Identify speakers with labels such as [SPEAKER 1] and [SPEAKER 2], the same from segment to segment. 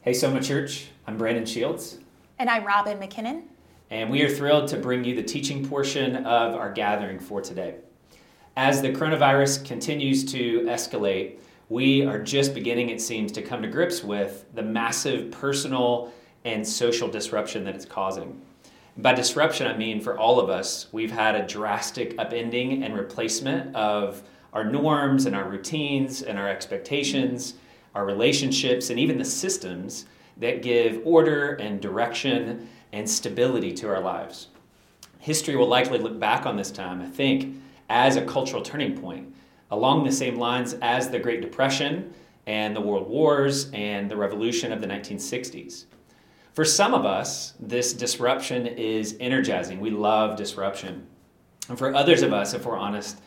[SPEAKER 1] Hey, Soma Church. I'm Brandon Shields.
[SPEAKER 2] And I'm Robin McKinnon.
[SPEAKER 1] And we are thrilled to bring you the teaching portion of our gathering for today. As the coronavirus continues to escalate, we are just beginning, it seems, to come to grips with the massive personal and social disruption that it's causing. By disruption, I mean for all of us, we've had a drastic upending and replacement of our norms and our routines and our expectations our relationships, and even the systems that give order and direction and stability to our lives. History will likely look back on this time, I think, as a cultural turning point, along the same lines as the Great Depression and the World Wars and the revolution of the 1960s. For some of us, this disruption is energizing. We love disruption. And for others of us, if we're honest,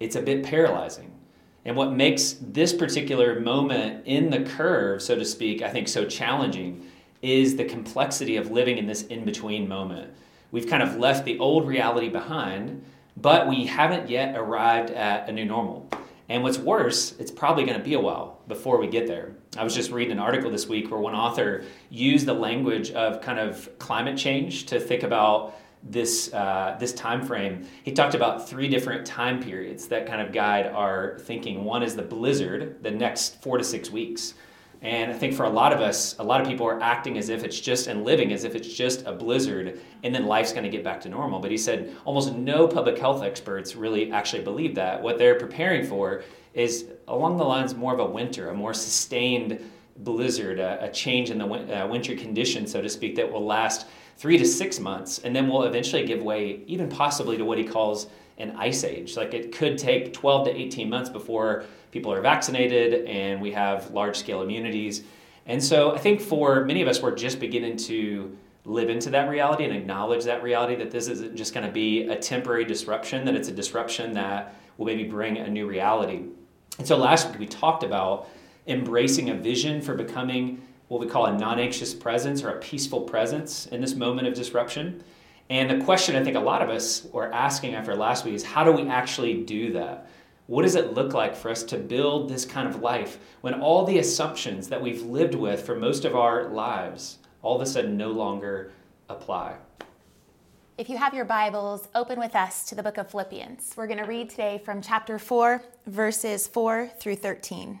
[SPEAKER 1] it's a bit paralyzing. And what makes this particular moment in the curve, so to speak, I think so challenging is the complexity of living in this in between moment. We've kind of left the old reality behind, but we haven't yet arrived at a new normal. And what's worse, it's probably going to be a while before we get there. I was just reading an article this week where one author used the language of kind of climate change to think about this uh, this time frame he talked about three different time periods that kind of guide our thinking. One is the blizzard the next four to six weeks. And i think for a lot of us a lot of people are acting as if it's just and living as if it's just a blizzard and then life's going to get back to normal. But he said almost no public health experts really actually believe that. What they're preparing for is along the lines more of a winter a more sustained blizzard a, a change in the win- uh, winter conditions so to speak that will last three to six months, and then we'll eventually give way, even possibly, to what he calls an ice age. Like it could take 12 to 18 months before people are vaccinated and we have large scale immunities. And so I think for many of us, we're just beginning to live into that reality and acknowledge that reality that this isn't just going to be a temporary disruption, that it's a disruption that will maybe bring a new reality. And so last week we talked about embracing a vision for becoming what we call a non anxious presence or a peaceful presence in this moment of disruption. And the question I think a lot of us were asking after last week is how do we actually do that? What does it look like for us to build this kind of life when all the assumptions that we've lived with for most of our lives all of a sudden no longer apply?
[SPEAKER 2] If you have your Bibles, open with us to the book of Philippians. We're going to read today from chapter 4, verses 4 through 13.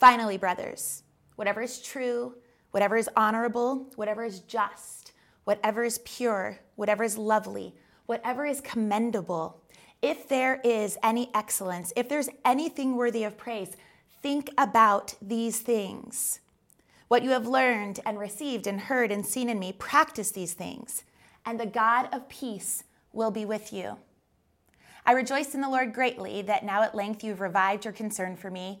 [SPEAKER 2] Finally, brothers, whatever is true, whatever is honorable, whatever is just, whatever is pure, whatever is lovely, whatever is commendable, if there is any excellence, if there's anything worthy of praise, think about these things. What you have learned and received and heard and seen in me, practice these things, and the God of peace will be with you. I rejoice in the Lord greatly that now at length you've revived your concern for me.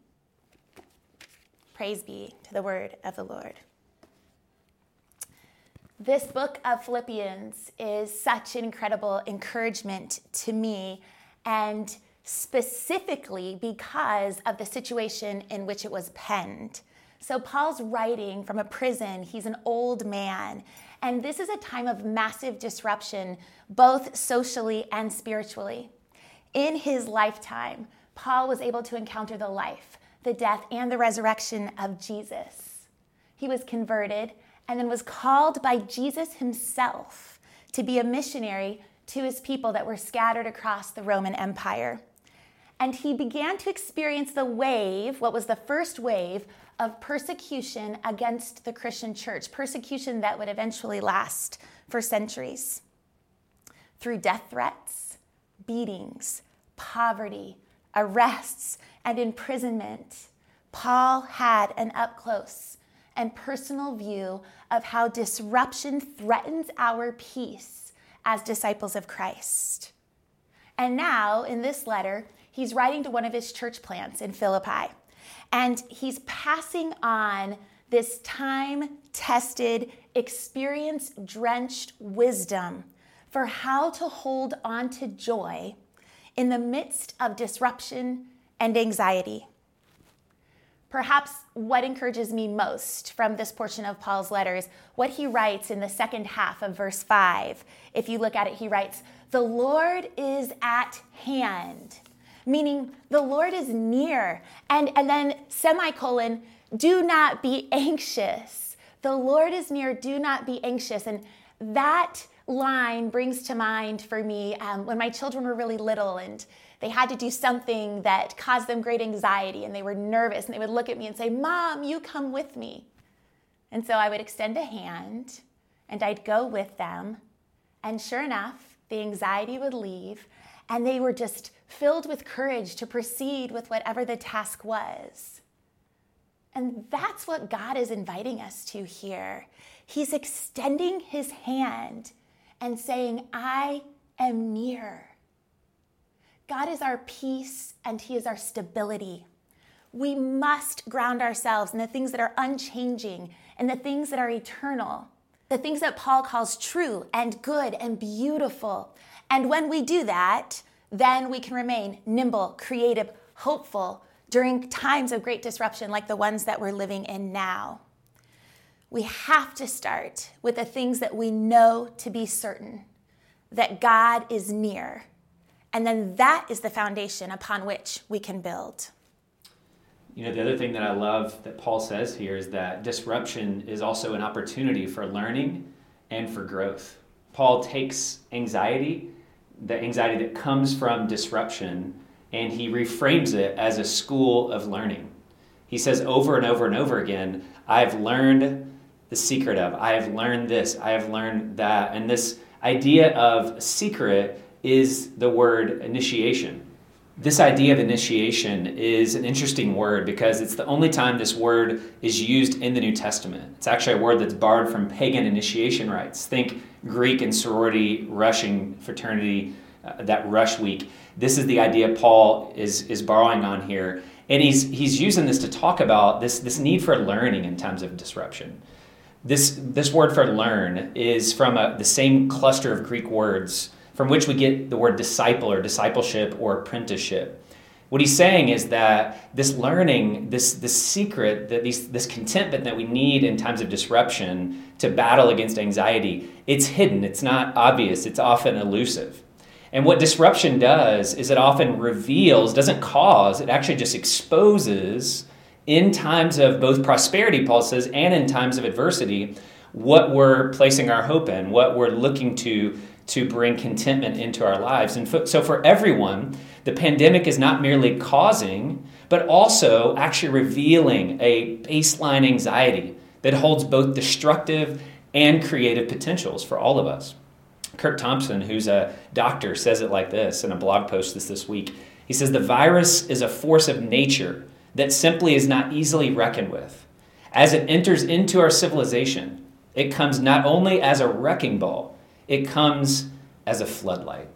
[SPEAKER 2] Praise be to the word of the Lord. This book of Philippians is such an incredible encouragement to me, and specifically because of the situation in which it was penned. So, Paul's writing from a prison, he's an old man, and this is a time of massive disruption, both socially and spiritually. In his lifetime, Paul was able to encounter the life, the death, and the resurrection of Jesus. He was converted and then was called by Jesus himself to be a missionary to his people that were scattered across the Roman Empire. And he began to experience the wave, what was the first wave of persecution against the Christian church, persecution that would eventually last for centuries. Through death threats, beatings, poverty, arrests, and imprisonment, Paul had an up close and personal view of how disruption threatens our peace as disciples of Christ. And now, in this letter, he's writing to one of his church plants in Philippi, and he's passing on this time tested, experience drenched wisdom for how to hold on to joy in the midst of disruption and anxiety. Perhaps what encourages me most from this portion of Paul's letters, what he writes in the second half of verse 5. If you look at it, he writes, The Lord is at hand, meaning the Lord is near. And, and then, semicolon, do not be anxious. The Lord is near, do not be anxious. And that line brings to mind for me um, when my children were really little and they had to do something that caused them great anxiety and they were nervous and they would look at me and say, Mom, you come with me. And so I would extend a hand and I'd go with them. And sure enough, the anxiety would leave and they were just filled with courage to proceed with whatever the task was. And that's what God is inviting us to here. He's extending his hand and saying, I am near. God is our peace and He is our stability. We must ground ourselves in the things that are unchanging and the things that are eternal, the things that Paul calls true and good and beautiful. And when we do that, then we can remain nimble, creative, hopeful during times of great disruption like the ones that we're living in now. We have to start with the things that we know to be certain that God is near and then that is the foundation upon which we can build.
[SPEAKER 1] You know, the other thing that I love that Paul says here is that disruption is also an opportunity for learning and for growth. Paul takes anxiety, the anxiety that comes from disruption, and he reframes it as a school of learning. He says over and over and over again, I've learned the secret of, I have learned this, I have learned that. And this idea of secret is the word initiation. This idea of initiation is an interesting word because it's the only time this word is used in the New Testament. It's actually a word that's borrowed from pagan initiation rites. Think Greek and sorority rushing fraternity, uh, that rush week. This is the idea Paul is, is borrowing on here. And he's, he's using this to talk about this, this need for learning in times of disruption. This, this word for learn is from a, the same cluster of Greek words from which we get the word disciple or discipleship or apprenticeship. What he's saying is that this learning, this, this secret, that these, this contentment that we need in times of disruption to battle against anxiety, it's hidden, it's not obvious, it's often elusive. And what disruption does is it often reveals, doesn't cause, it actually just exposes in times of both prosperity, Paul says, and in times of adversity, what we're placing our hope in, what we're looking to to bring contentment into our lives. And so, for everyone, the pandemic is not merely causing, but also actually revealing a baseline anxiety that holds both destructive and creative potentials for all of us. Curt Thompson, who's a doctor, says it like this in a blog post this this week. He says the virus is a force of nature that simply is not easily reckoned with. As it enters into our civilization, it comes not only as a wrecking ball, it comes as a floodlight.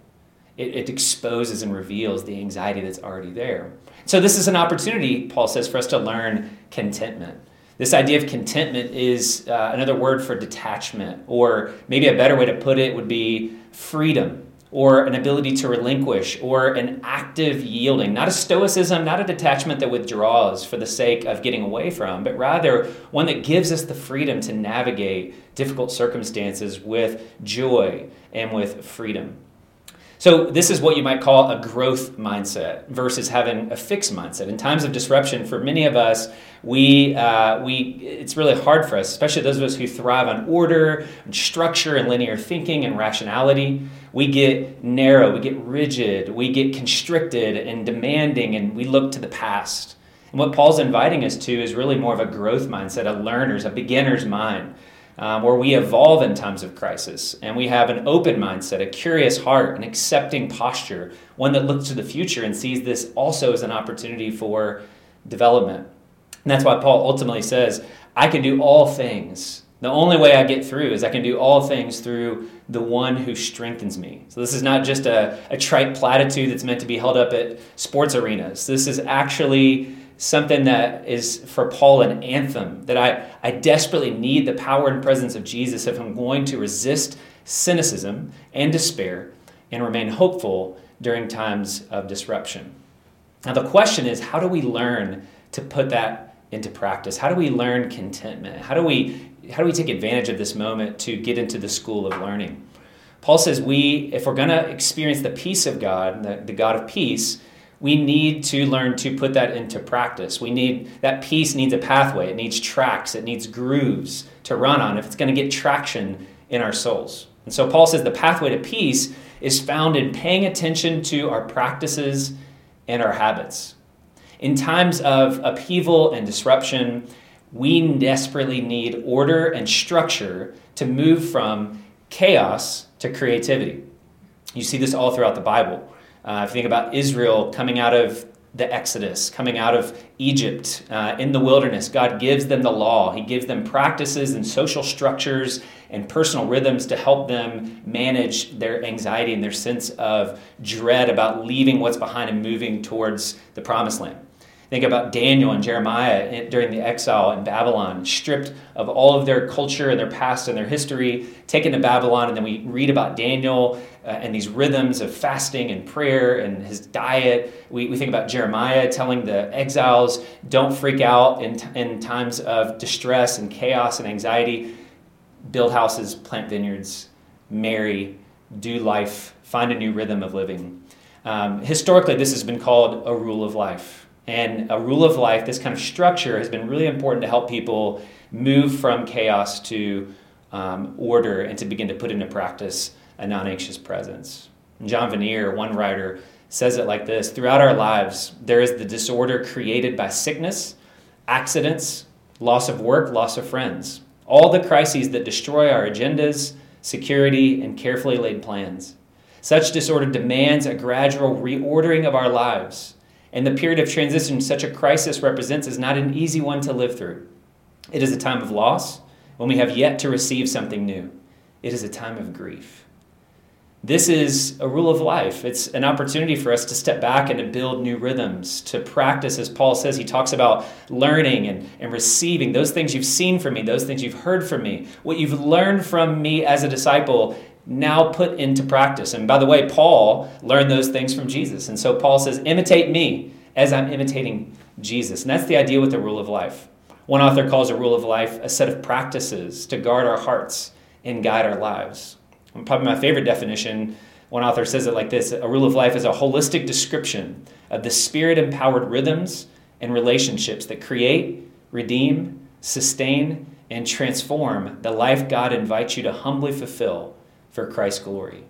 [SPEAKER 1] It, it, exposes and reveals the anxiety that's already there. So, this is an opportunity, Paul says, for us to learn contentment. This idea of contentment is uh, another word for detachment, or maybe a better way to put it would be freedom, or an ability to relinquish, or an active yielding. Not a stoicism, not a detachment that withdraws for the sake of getting away from, but rather one that gives us the freedom to navigate difficult circumstances with joy and with freedom. So, this is what you might call a growth mindset versus having a fixed mindset. In times of disruption, for many of us, we, uh, we, it's really hard for us, especially those of us who thrive on order, and structure, and linear thinking and rationality. We get narrow, we get rigid, we get constricted and demanding, and we look to the past And what Paul's inviting us to is really more of a growth mindset, a learner's, a beginner's mind, um, where we evolve in times of crisis and we have an open mindset, a curious heart, an accepting posture, one that looks to the future and sees this also as an opportunity for development. And that's why Paul ultimately says, I can do all things. The only way I get through is I can do all things through the one who strengthens me. So, this is not just a, a trite platitude that's meant to be held up at sports arenas. This is actually something that is for Paul an anthem that I, I desperately need the power and presence of Jesus if I'm going to resist cynicism and despair and remain hopeful during times of disruption. Now, the question is how do we learn to put that into practice? How do we learn contentment? How do we, how do we take advantage of this moment to get into the school of learning? Paul says we, if we're going to experience the peace of God, the, the God of peace, we need to learn to put that into practice. We need that peace needs a pathway, it needs tracks, it needs grooves to run on if it's going to get traction in our souls. And so Paul says the pathway to peace is found in paying attention to our practices and our habits. In times of upheaval and disruption, we desperately need order and structure to move from chaos to creativity. You see this all throughout the Bible. Uh, if you think about Israel coming out of the Exodus, coming out of Egypt uh, in the wilderness, God gives them the law. He gives them practices and social structures and personal rhythms to help them manage their anxiety and their sense of dread about leaving what's behind and moving towards the promised land. Think about Daniel and Jeremiah during the exile in Babylon, stripped of all of their culture and their past and their history, taken to Babylon. And then we read about Daniel uh, and these rhythms of fasting and prayer and his diet. We, we think about Jeremiah telling the exiles, don't freak out in, in times of distress and chaos and anxiety. Build houses, plant vineyards, marry, do life, find a new rhythm of living. Um, historically, this has been called a rule of life and a rule of life, this kind of structure, has been really important to help people move from chaos to um, order and to begin to put into practice a non anxious presence. And Jean Vanier, one writer, says it like this Throughout our lives, there is the disorder created by sickness, accidents, loss of work, loss of friends, all the crises that destroy our agendas, security, and carefully laid plans. Such disorder demands a gradual reordering of our lives and the period of transition such a crisis represents is not an easy one to live through. It is a time of loss when we have yet to receive something new. It is a time of grief. This is a rule of life. It's an opportunity for us to step back and to build new rhythms, to practice, as Paul says. He talks about learning and, and receiving those things you've seen from me, those things you've heard from me, what you've learned from me as a disciple, now put into practice. And by the way, Paul learned those things from Jesus. And so Paul says, imitate me as I'm imitating Jesus. And that's the idea with the rule of life. One author calls a rule of life a set of practices to guard our hearts and guide our lives. And probably my favorite definition, one author says it like this a rule of life is a holistic description of the spirit empowered rhythms and relationships that create, redeem, sustain, and transform the life God invites you to humbly fulfill for Christ's glory.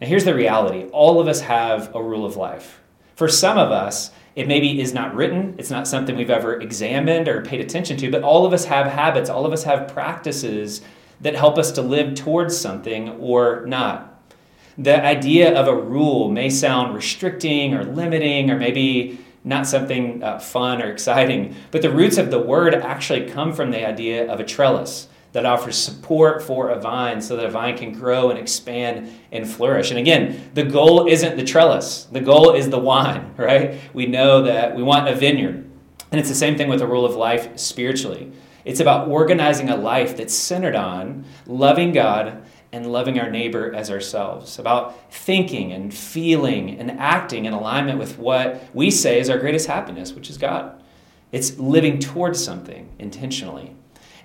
[SPEAKER 1] Now, here's the reality all of us have a rule of life. For some of us, it maybe is not written, it's not something we've ever examined or paid attention to, but all of us have habits, all of us have practices that help us to live towards something or not. The idea of a rule may sound restricting or limiting or maybe not something uh, fun or exciting, but the roots of the word actually come from the idea of a trellis that offers support for a vine so that a vine can grow and expand and flourish. And again, the goal isn't the trellis, the goal is the wine, right? We know that we want a vineyard. And it's the same thing with the rule of life spiritually. It's about organizing a life that's centered on loving God and loving our neighbor as ourselves, about thinking and feeling and acting in alignment with what we say is our greatest happiness, which is God. It's living towards something intentionally.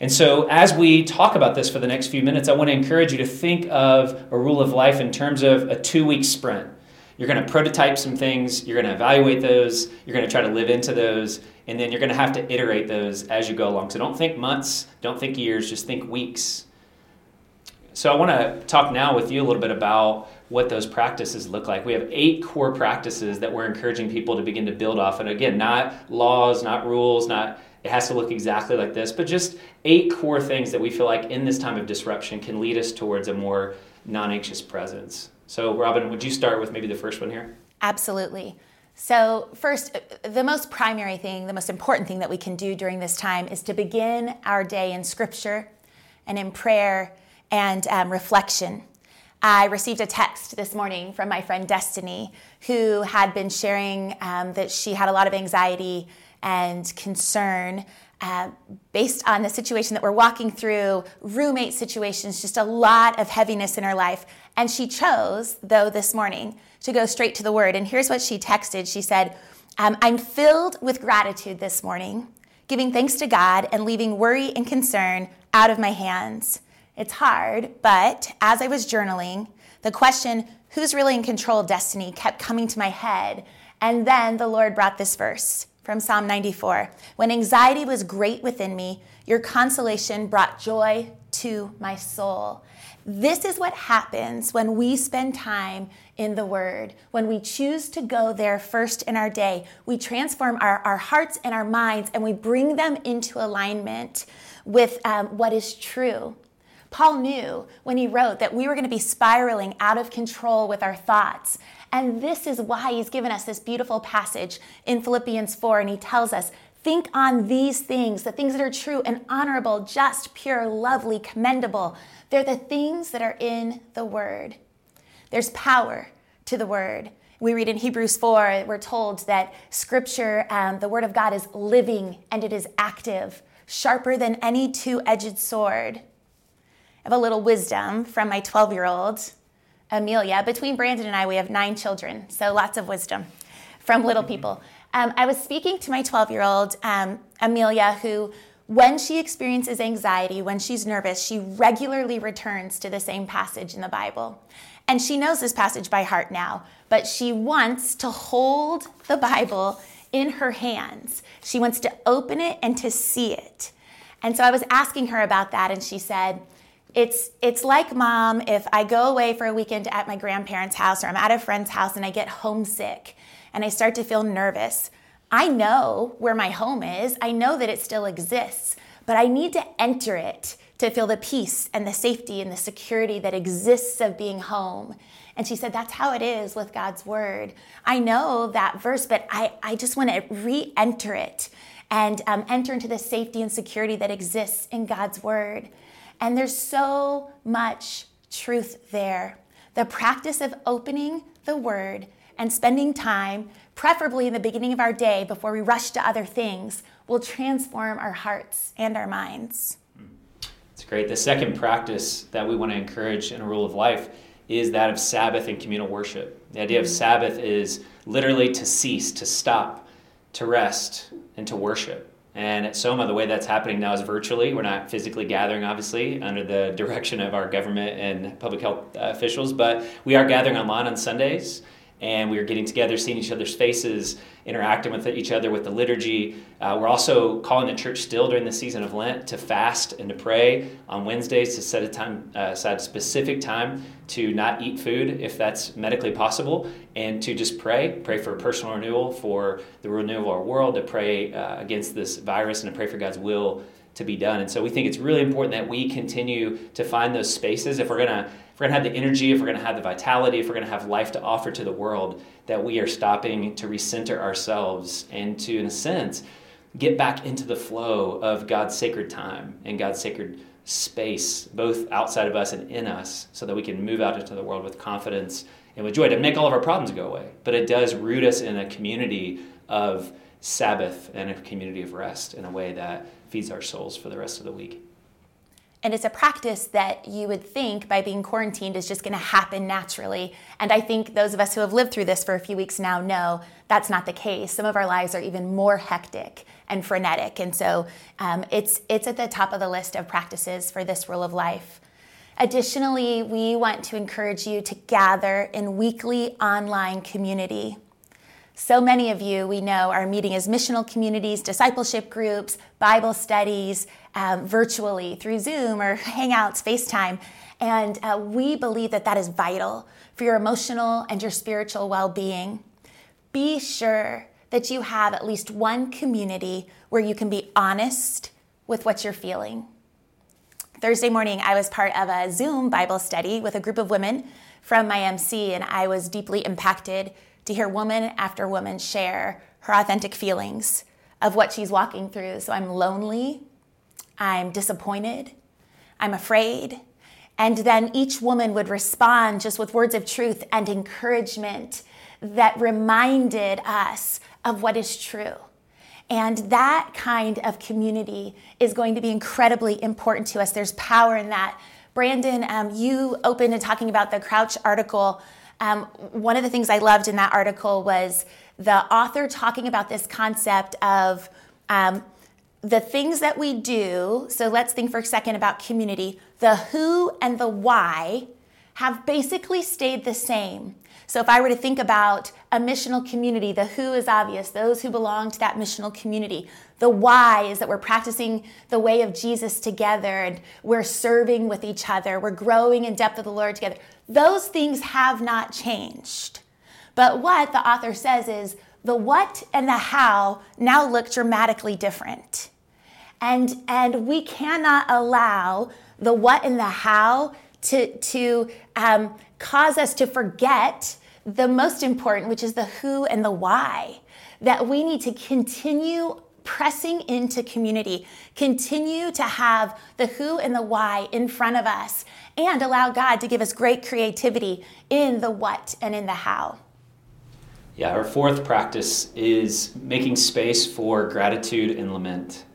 [SPEAKER 1] And so, as we talk about this for the next few minutes, I want to encourage you to think of a rule of life in terms of a two week sprint. You're going to prototype some things, you're going to evaluate those, you're going to try to live into those, and then you're going to have to iterate those as you go along. So, don't think months, don't think years, just think weeks. so I want to talk now with you a little bit about what those practices look like. We have eight core practices that we're encouraging people to begin to build off. And again, not laws, not rules, not it has to look exactly like this, but just eight core things that we feel like in this time of disruption can lead us towards a more non anxious presence. So, Robin, would you start with maybe the first one here?
[SPEAKER 2] Absolutely. So, first, the most primary thing, the most important thing that we can do during this time is to begin our day in scripture and in prayer and um, reflection. I received a text this morning from my friend Destiny, who had been sharing um, that she had a lot of anxiety and concern uh, based on the situation that we're walking through, roommate situations, just a lot of heaviness in her life. And she chose, though, this morning to go straight to the word. And here's what she texted She said, um, I'm filled with gratitude this morning, giving thanks to God and leaving worry and concern out of my hands. It's hard, but as I was journaling, the question, who's really in control of destiny, kept coming to my head. And then the Lord brought this verse from Psalm 94 When anxiety was great within me, your consolation brought joy to my soul. This is what happens when we spend time in the Word. When we choose to go there first in our day, we transform our, our hearts and our minds and we bring them into alignment with um, what is true. Paul knew when he wrote that we were going to be spiraling out of control with our thoughts and this is why he's given us this beautiful passage in Philippians 4, and he tells us, Think on these things, the things that are true and honorable, just, pure, lovely, commendable. They're the things that are in the Word. There's power to the Word. We read in Hebrews 4, we're told that Scripture, um, the Word of God, is living and it is active, sharper than any two edged sword. Have a little wisdom from my 12 year old Amelia. Between Brandon and I, we have nine children, so lots of wisdom from little people. Um, I was speaking to my 12 year old, um, Amelia, who, when she experiences anxiety, when she's nervous, she regularly returns to the same passage in the Bible. And she knows this passage by heart now, but she wants to hold the Bible in her hands. She wants to open it and to see it. And so I was asking her about that, and she said, it's it's like mom if I go away for a weekend at my grandparents' house or I'm at a friend's house and I get homesick and I start to feel nervous. I know where my home is. I know that it still exists, but I need to enter it to feel the peace and the safety and the security that exists of being home. And she said, That's how it is with God's word. I know that verse, but I, I just want to re enter it and um, enter into the safety and security that exists in God's word. And there's so much truth there. The practice of opening the Word and spending time, preferably in the beginning of our day before we rush to other things, will transform our hearts and our minds.
[SPEAKER 1] It's great. The second practice that we want to encourage in a rule of life is that of Sabbath and communal worship. The idea of mm-hmm. Sabbath is literally to cease, to stop, to rest, and to worship. And at Soma, the way that's happening now is virtually. We're not physically gathering, obviously, under the direction of our government and public health uh, officials, but we are gathering online on Sundays and we are getting together, seeing each other's faces, interacting with each other with the liturgy. Uh, we're also calling the church still during the season of Lent to fast and to pray on Wednesdays to set a time, uh, specific time to not eat food if that's medically possible, and to just pray, pray for personal renewal, for the renewal of our world, to pray uh, against this virus, and to pray for God's will to be done. And so we think it's really important that we continue to find those spaces if we're going to we're going to have the energy, if we're going to have the vitality, if we're going to have life to offer to the world, that we are stopping to recenter ourselves and to, in a sense, get back into the flow of God's sacred time and God's sacred space, both outside of us and in us, so that we can move out into the world with confidence and with joy to make all of our problems go away. But it does root us in a community of Sabbath and a community of rest in a way that feeds our souls for the rest of the week.
[SPEAKER 2] And it's a practice that you would think by being quarantined is just going to happen naturally. And I think those of us who have lived through this for a few weeks now know that's not the case. Some of our lives are even more hectic and frenetic. And so um, it's, it's at the top of the list of practices for this rule of life. Additionally, we want to encourage you to gather in weekly online community. So many of you we know are meeting as missional communities, discipleship groups, Bible studies, um, virtually through Zoom or Hangouts, FaceTime. And uh, we believe that that is vital for your emotional and your spiritual well being. Be sure that you have at least one community where you can be honest with what you're feeling. Thursday morning, I was part of a Zoom Bible study with a group of women from my MC, and I was deeply impacted to hear woman after woman share her authentic feelings of what she's walking through. So I'm lonely, I'm disappointed, I'm afraid. And then each woman would respond just with words of truth and encouragement that reminded us of what is true. And that kind of community is going to be incredibly important to us. There's power in that. Brandon, um, you opened in talking about the Crouch article um, one of the things I loved in that article was the author talking about this concept of um, the things that we do. So let's think for a second about community. The who and the why have basically stayed the same. So if I were to think about a missional community, the who is obvious, those who belong to that missional community. The why is that we're practicing the way of Jesus together and we're serving with each other. We're growing in depth of the Lord together. Those things have not changed. But what the author says is the what and the how now look dramatically different. And, and we cannot allow the what and the how to, to um, cause us to forget the most important, which is the who and the why. That we need to continue pressing into community, continue to have the who and the why in front of us, and allow God to give us great creativity in the what and in the how.
[SPEAKER 1] Yeah, our fourth practice is making space for gratitude and lament.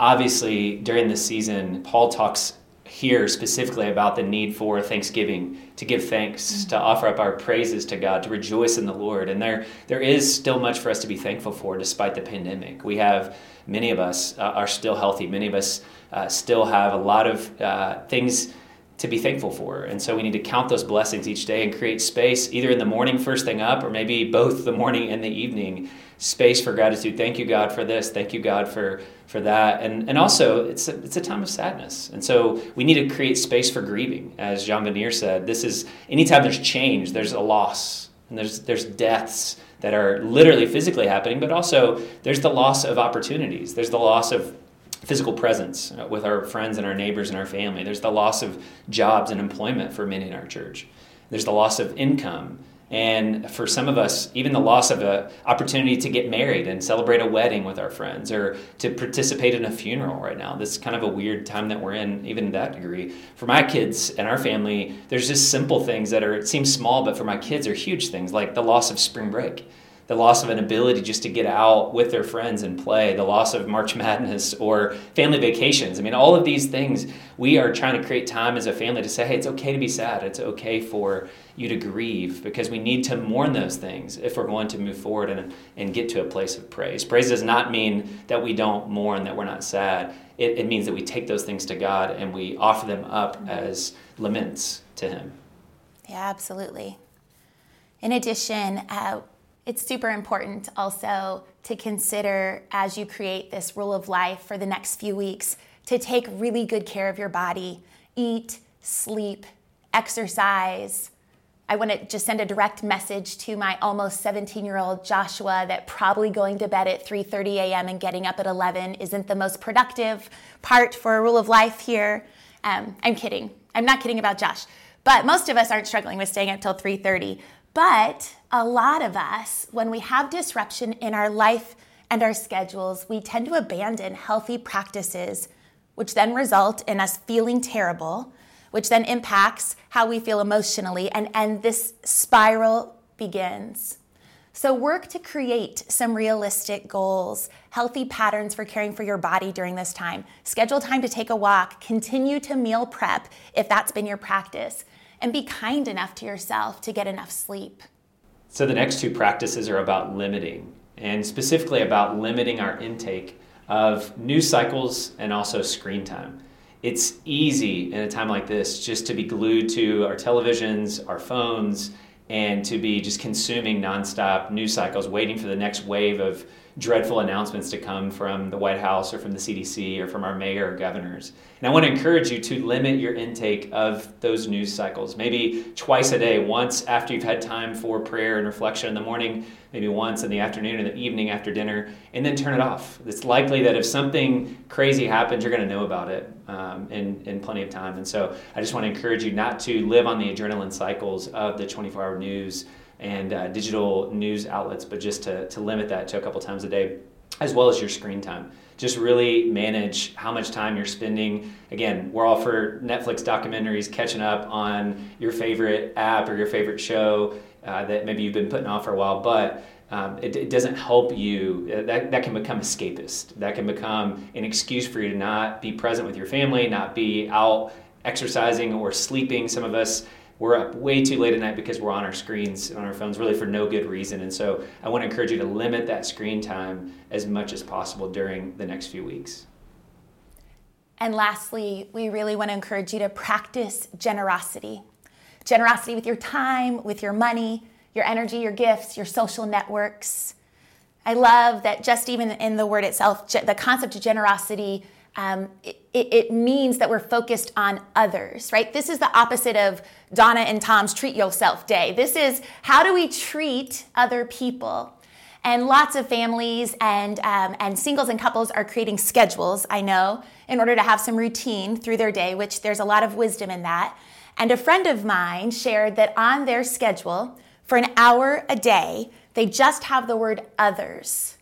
[SPEAKER 1] Obviously, during this season, Paul talks here specifically about the need for thanksgiving, to give thanks, mm-hmm. to offer up our praises to God, to rejoice in the Lord. And there, there is still much for us to be thankful for despite the pandemic. We have, many of us uh, are still healthy, many of us uh, still have a lot of uh, things to be thankful for. And so we need to count those blessings each day and create space, either in the morning, first thing up, or maybe both the morning and the evening, space for gratitude. Thank you, God, for this. Thank you, God, for for that. And, and also, it's a, it's a time of sadness. And so we need to create space for grieving. As Jean Vanier said, this is anytime there's change, there's a loss, and there's, there's deaths that are literally physically happening, but also there's the loss of opportunities. There's the loss of physical presence uh, with our friends and our neighbors and our family. There's the loss of jobs and employment for many in our church. There's the loss of income and for some of us, even the loss of an opportunity to get married and celebrate a wedding with our friends or to participate in a funeral right now. This is kind of a weird time that we're in, even to that degree. For my kids and our family, there's just simple things that are, it seems small, but for my kids are huge things, like the loss of spring break the loss of an ability just to get out with their friends and play, the loss of March Madness or family vacations. I mean, all of these things, we are trying to create time as a family to say, hey, it's okay to be sad. It's okay for you to grieve because we need to mourn those things if we're going to move forward and, and get to a place of praise. Praise does not mean that we don't mourn, that we're not sad. It, it means that we take those things to God and we offer them up as laments to Him.
[SPEAKER 2] Yeah, absolutely. In addition, uh, it's super important also to consider as you create this rule of life for the next few weeks to take really good care of your body, eat, sleep, exercise. I want to just send a direct message to my almost 17-year-old Joshua that probably going to bed at 3:30 a.m. and getting up at 11 isn't the most productive part for a rule of life here. Um, I'm kidding. I'm not kidding about Josh. But most of us aren't struggling with staying up till 3:30. But a lot of us, when we have disruption in our life and our schedules, we tend to abandon healthy practices, which then result in us feeling terrible, which then impacts how we feel emotionally, and, and this spiral begins. So, work to create some realistic goals, healthy patterns for caring for your body during this time. Schedule time to take a walk, continue to meal prep if that's been your practice and be kind enough to yourself to get enough sleep.
[SPEAKER 1] So, the next two practices are about limiting, and specifically about limiting our intake of news cycles and also screen time. It's easy in a time like this just to be glued to our televisions, our phones, and to be just consuming nonstop news cycles, waiting for the next wave of dreadful announcements to come from the White House or from the CDC or from our mayor or governors. And I want to encourage you to limit your intake of those news cycles. Maybe twice a day, once after you've had time for prayer and reflection in the morning, maybe once in the afternoon or the evening after dinner, and then turn it off. It's likely that if something crazy happens, you're going to know about it um, in, in plenty of time. And so I just want to encourage you not to live on the adrenaline cycles of the 24 hour news and uh, digital news outlets, but just to, to limit that to a couple times a day, as well as your screen time. Just really manage how much time you're spending. Again, we're all for Netflix documentaries, catching up on your favorite app or your favorite show uh, that maybe you've been putting off for a while, but um, it, it, doesn't help you. That, that can become escapist. That can become an excuse for you to not be present with your family, not be out exercising or sleeping. Some of us we're up way too late at night because we're on our screens on our phones really for no good reason. And so i want to encourage you to limit that screen time as much as possible during the next few weeks.
[SPEAKER 2] And lastly we really want to encourage you to practice generosity. Generosity with your time with your money your energy your gifts your social networks. I love that just even in the word itself the concept of generosity um, it, it, means that we're focused on others, right? This is the opposite of Donna and Tom's treat yourself day. This is how do we treat other people? And lots of families and, um, and singles and couples are creating schedules, I know, in order to have some routine through their day, which there's a lot of wisdom in that. And a friend of mine shared that on their schedule, for an hour a day, they just have the word others.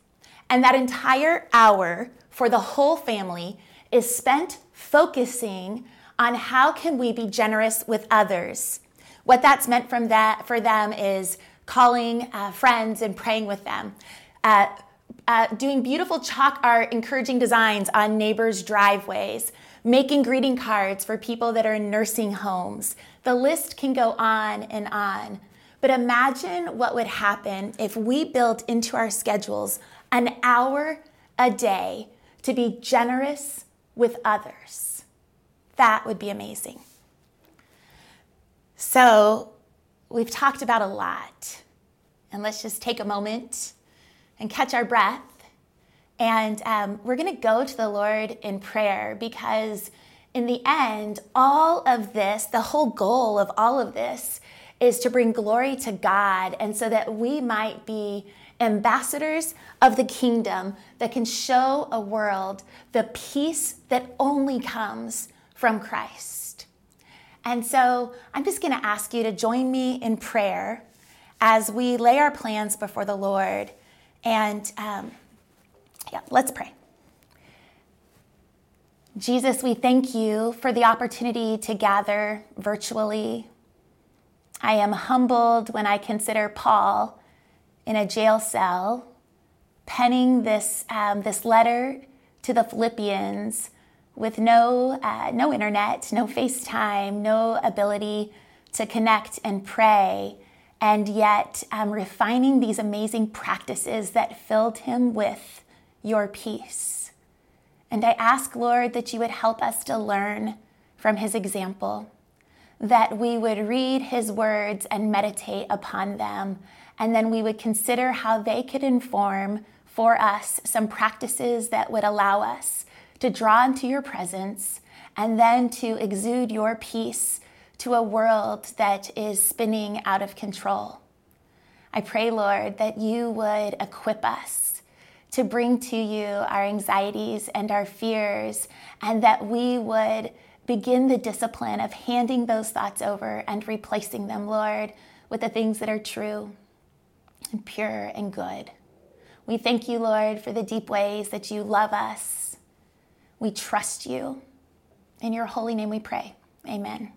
[SPEAKER 2] And that entire hour for the whole family is spent focusing on how can we be generous with others. What that's meant from that for them is calling uh, friends and praying with them. Uh, uh, doing beautiful chalk art, encouraging designs on neighbors' driveways, making greeting cards for people that are in nursing homes. The list can go on and on. But imagine what would happen if we built into our schedules an hour a day to be generous with others. That would be amazing. So, we've talked about a lot. And let's just take a moment and catch our breath. And um, we're going to go to the Lord in prayer because, in the end, all of this, the whole goal of all of this, is to bring glory to God and so that we might be ambassadors of the kingdom that can show a world the peace that only comes from Christ. And so I'm just going to ask you to join me in prayer as we lay our plans before the Lord. And um, yeah, let's pray. Jesus, we thank you for the opportunity to gather virtually. I am humbled when I consider Paul in a jail cell, penning this, um, this letter to the Philippians with no, uh, no internet, no FaceTime, no ability to connect and pray, and yet um, refining these amazing practices that filled him with your peace. And I ask, Lord, that you would help us to learn from his example, that we would read his words and meditate upon them and then we would consider how they could inform for us some practices that would allow us to draw into your presence and then to exude your peace to a world that is spinning out of control. I pray, Lord, that you would equip us to bring to you our anxieties and our fears, and that we would begin the discipline of handing those thoughts over and replacing them, Lord, with the things that are true and pure and good. We thank you, Lord, for the deep ways that you love us. We trust you. In your holy name we pray. Amen.